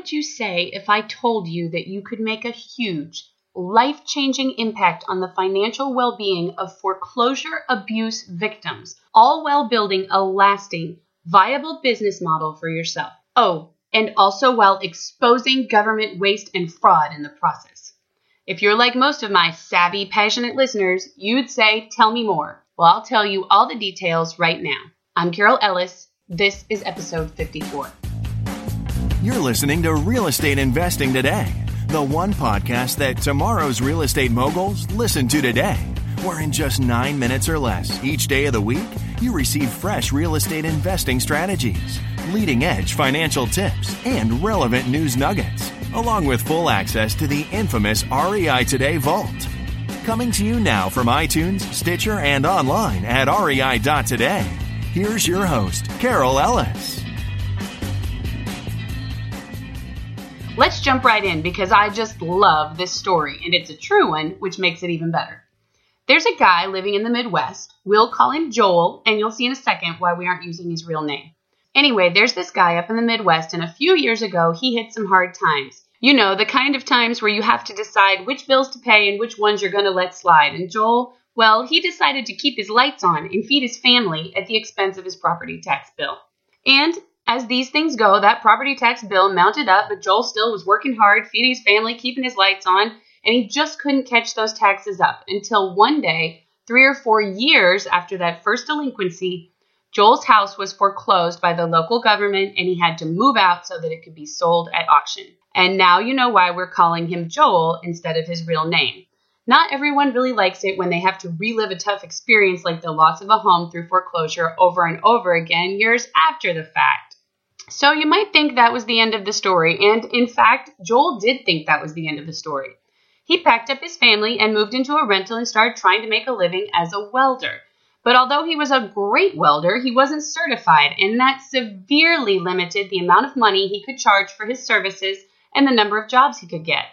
would you say if I told you that you could make a huge, life changing impact on the financial well being of foreclosure abuse victims, all while building a lasting, viable business model for yourself? Oh, and also while exposing government waste and fraud in the process. If you're like most of my savvy, passionate listeners, you'd say, Tell me more. Well, I'll tell you all the details right now. I'm Carol Ellis. This is episode 54. You're listening to Real Estate Investing Today, the one podcast that tomorrow's real estate moguls listen to today, where in just nine minutes or less each day of the week, you receive fresh real estate investing strategies, leading edge financial tips, and relevant news nuggets, along with full access to the infamous REI Today Vault. Coming to you now from iTunes, Stitcher, and online at rei.today. Here's your host, Carol Ellis. Let's jump right in because I just love this story, and it's a true one, which makes it even better. There's a guy living in the Midwest. We'll call him Joel, and you'll see in a second why we aren't using his real name. Anyway, there's this guy up in the Midwest, and a few years ago, he hit some hard times. You know, the kind of times where you have to decide which bills to pay and which ones you're going to let slide. And Joel, well, he decided to keep his lights on and feed his family at the expense of his property tax bill. And as these things go, that property tax bill mounted up, but Joel still was working hard, feeding his family, keeping his lights on, and he just couldn't catch those taxes up until one day, three or four years after that first delinquency, Joel's house was foreclosed by the local government and he had to move out so that it could be sold at auction. And now you know why we're calling him Joel instead of his real name. Not everyone really likes it when they have to relive a tough experience like the loss of a home through foreclosure over and over again years after the fact. So you might think that was the end of the story, and in fact, Joel did think that was the end of the story. He packed up his family and moved into a rental and started trying to make a living as a welder. But although he was a great welder, he wasn't certified, and that severely limited the amount of money he could charge for his services and the number of jobs he could get.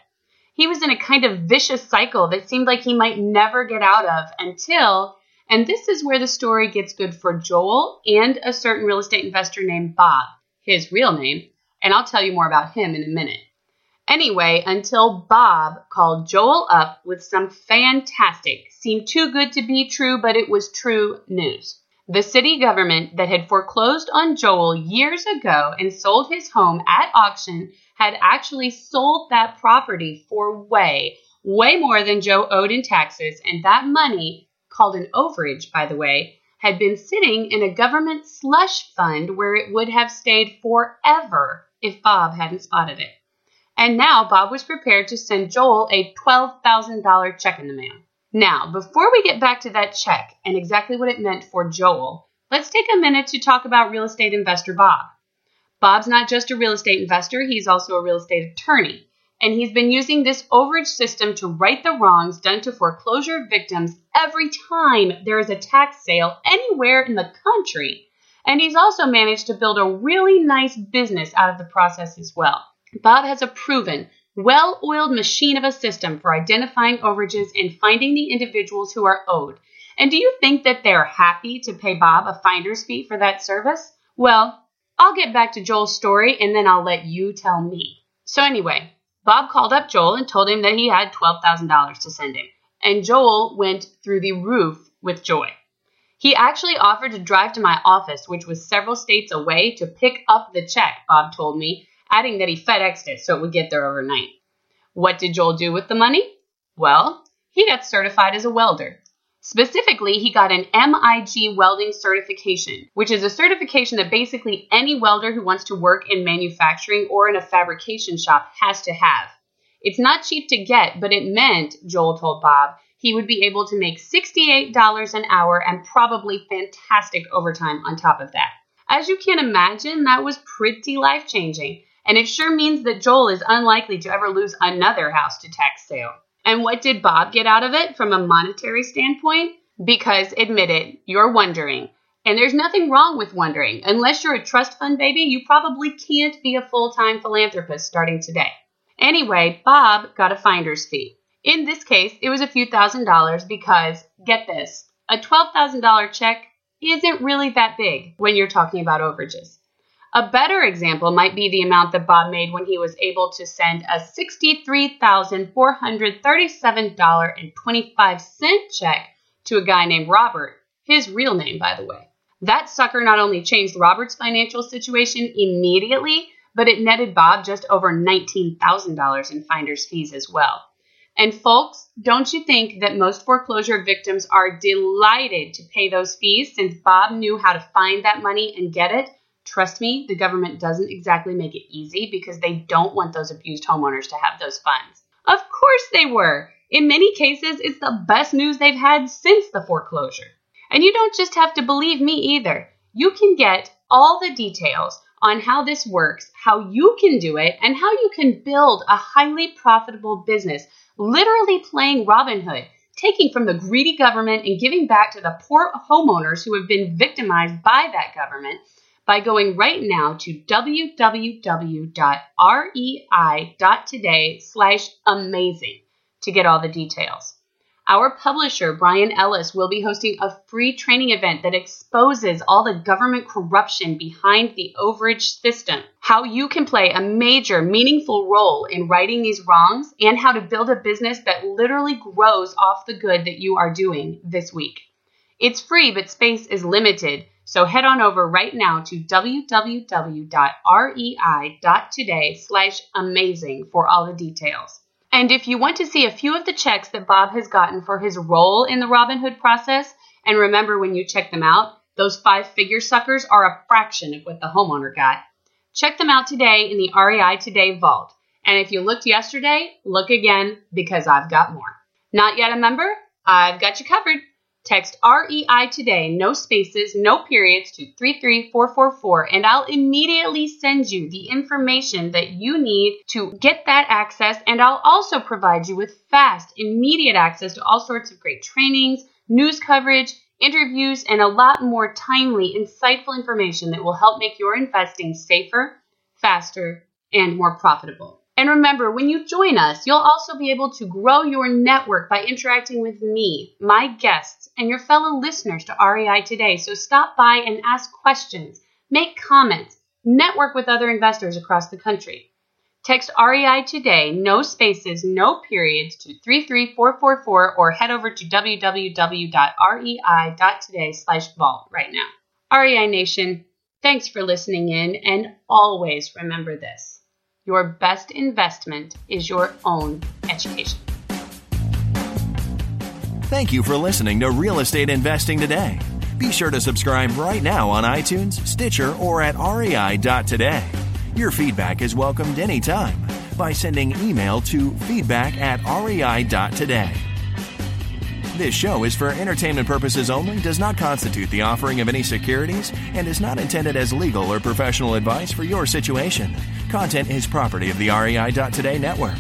He was in a kind of vicious cycle that seemed like he might never get out of until, and this is where the story gets good for Joel and a certain real estate investor named Bob, his real name, and I'll tell you more about him in a minute. Anyway, until Bob called Joel up with some fantastic, seemed too good to be true, but it was true news. The city government that had foreclosed on Joel years ago and sold his home at auction had actually sold that property for way, way more than Joe owed in taxes, and that money, called an overage, by the way, had been sitting in a government slush fund where it would have stayed forever if Bob hadn't spotted it. And now Bob was prepared to send Joel a $12,000 check in the mail. Now, before we get back to that check and exactly what it meant for Joel, let's take a minute to talk about real estate investor Bob. Bob's not just a real estate investor, he's also a real estate attorney. And he's been using this overage system to right the wrongs done to foreclosure victims every time there is a tax sale anywhere in the country. And he's also managed to build a really nice business out of the process as well. Bob has a proven, well oiled machine of a system for identifying overages and finding the individuals who are owed. And do you think that they're happy to pay Bob a finder's fee for that service? Well, I'll get back to Joel's story and then I'll let you tell me. So, anyway, Bob called up Joel and told him that he had $12,000 to send him. And Joel went through the roof with joy. He actually offered to drive to my office, which was several states away, to pick up the check, Bob told me, adding that he FedExed it so it would get there overnight. What did Joel do with the money? Well, he got certified as a welder. Specifically, he got an MIG welding certification, which is a certification that basically any welder who wants to work in manufacturing or in a fabrication shop has to have. It's not cheap to get, but it meant, Joel told Bob, he would be able to make $68 an hour and probably fantastic overtime on top of that. As you can imagine, that was pretty life changing. And it sure means that Joel is unlikely to ever lose another house to tax sale. And what did Bob get out of it from a monetary standpoint? Because admit it, you're wondering. And there's nothing wrong with wondering. Unless you're a trust fund baby, you probably can't be a full time philanthropist starting today. Anyway, Bob got a finder's fee. In this case, it was a few thousand dollars because, get this, a $12,000 check isn't really that big when you're talking about overages. A better example might be the amount that Bob made when he was able to send a $63,437.25 check to a guy named Robert, his real name, by the way. That sucker not only changed Robert's financial situation immediately, but it netted Bob just over $19,000 in finder's fees as well. And folks, don't you think that most foreclosure victims are delighted to pay those fees since Bob knew how to find that money and get it? Trust me, the government doesn't exactly make it easy because they don't want those abused homeowners to have those funds. Of course they were. In many cases, it's the best news they've had since the foreclosure. And you don't just have to believe me either. You can get all the details on how this works, how you can do it, and how you can build a highly profitable business literally playing Robin Hood, taking from the greedy government and giving back to the poor homeowners who have been victimized by that government by going right now to www.rei.today slash amazing to get all the details. Our publisher, Brian Ellis, will be hosting a free training event that exposes all the government corruption behind the overage system, how you can play a major, meaningful role in righting these wrongs, and how to build a business that literally grows off the good that you are doing this week. It's free, but space is limited, so head on over right now to www.rei.today slash amazing for all the details. And if you want to see a few of the checks that Bob has gotten for his role in the Robinhood process, and remember when you check them out, those five figure suckers are a fraction of what the homeowner got. Check them out today in the REI Today vault. And if you looked yesterday, look again because I've got more. Not yet a member? I've got you covered. Text REI today, no spaces, no periods to 33444, and I'll immediately send you the information that you need to get that access. And I'll also provide you with fast, immediate access to all sorts of great trainings, news coverage, interviews, and a lot more timely, insightful information that will help make your investing safer, faster, and more profitable. And remember, when you join us, you'll also be able to grow your network by interacting with me, my guests, and your fellow listeners to REI today. So stop by and ask questions, make comments, network with other investors across the country. Text REI today, no spaces, no periods, to 33444 or head over to www.rei.today slash vault right now. REI Nation, thanks for listening in, and always remember this. Your best investment is your own education. Thank you for listening to Real Estate Investing Today. Be sure to subscribe right now on iTunes, Stitcher, or at rei.today. Your feedback is welcomed anytime by sending email to feedback at rei.today. This show is for entertainment purposes only, does not constitute the offering of any securities, and is not intended as legal or professional advice for your situation. Content is property of the REI.today network.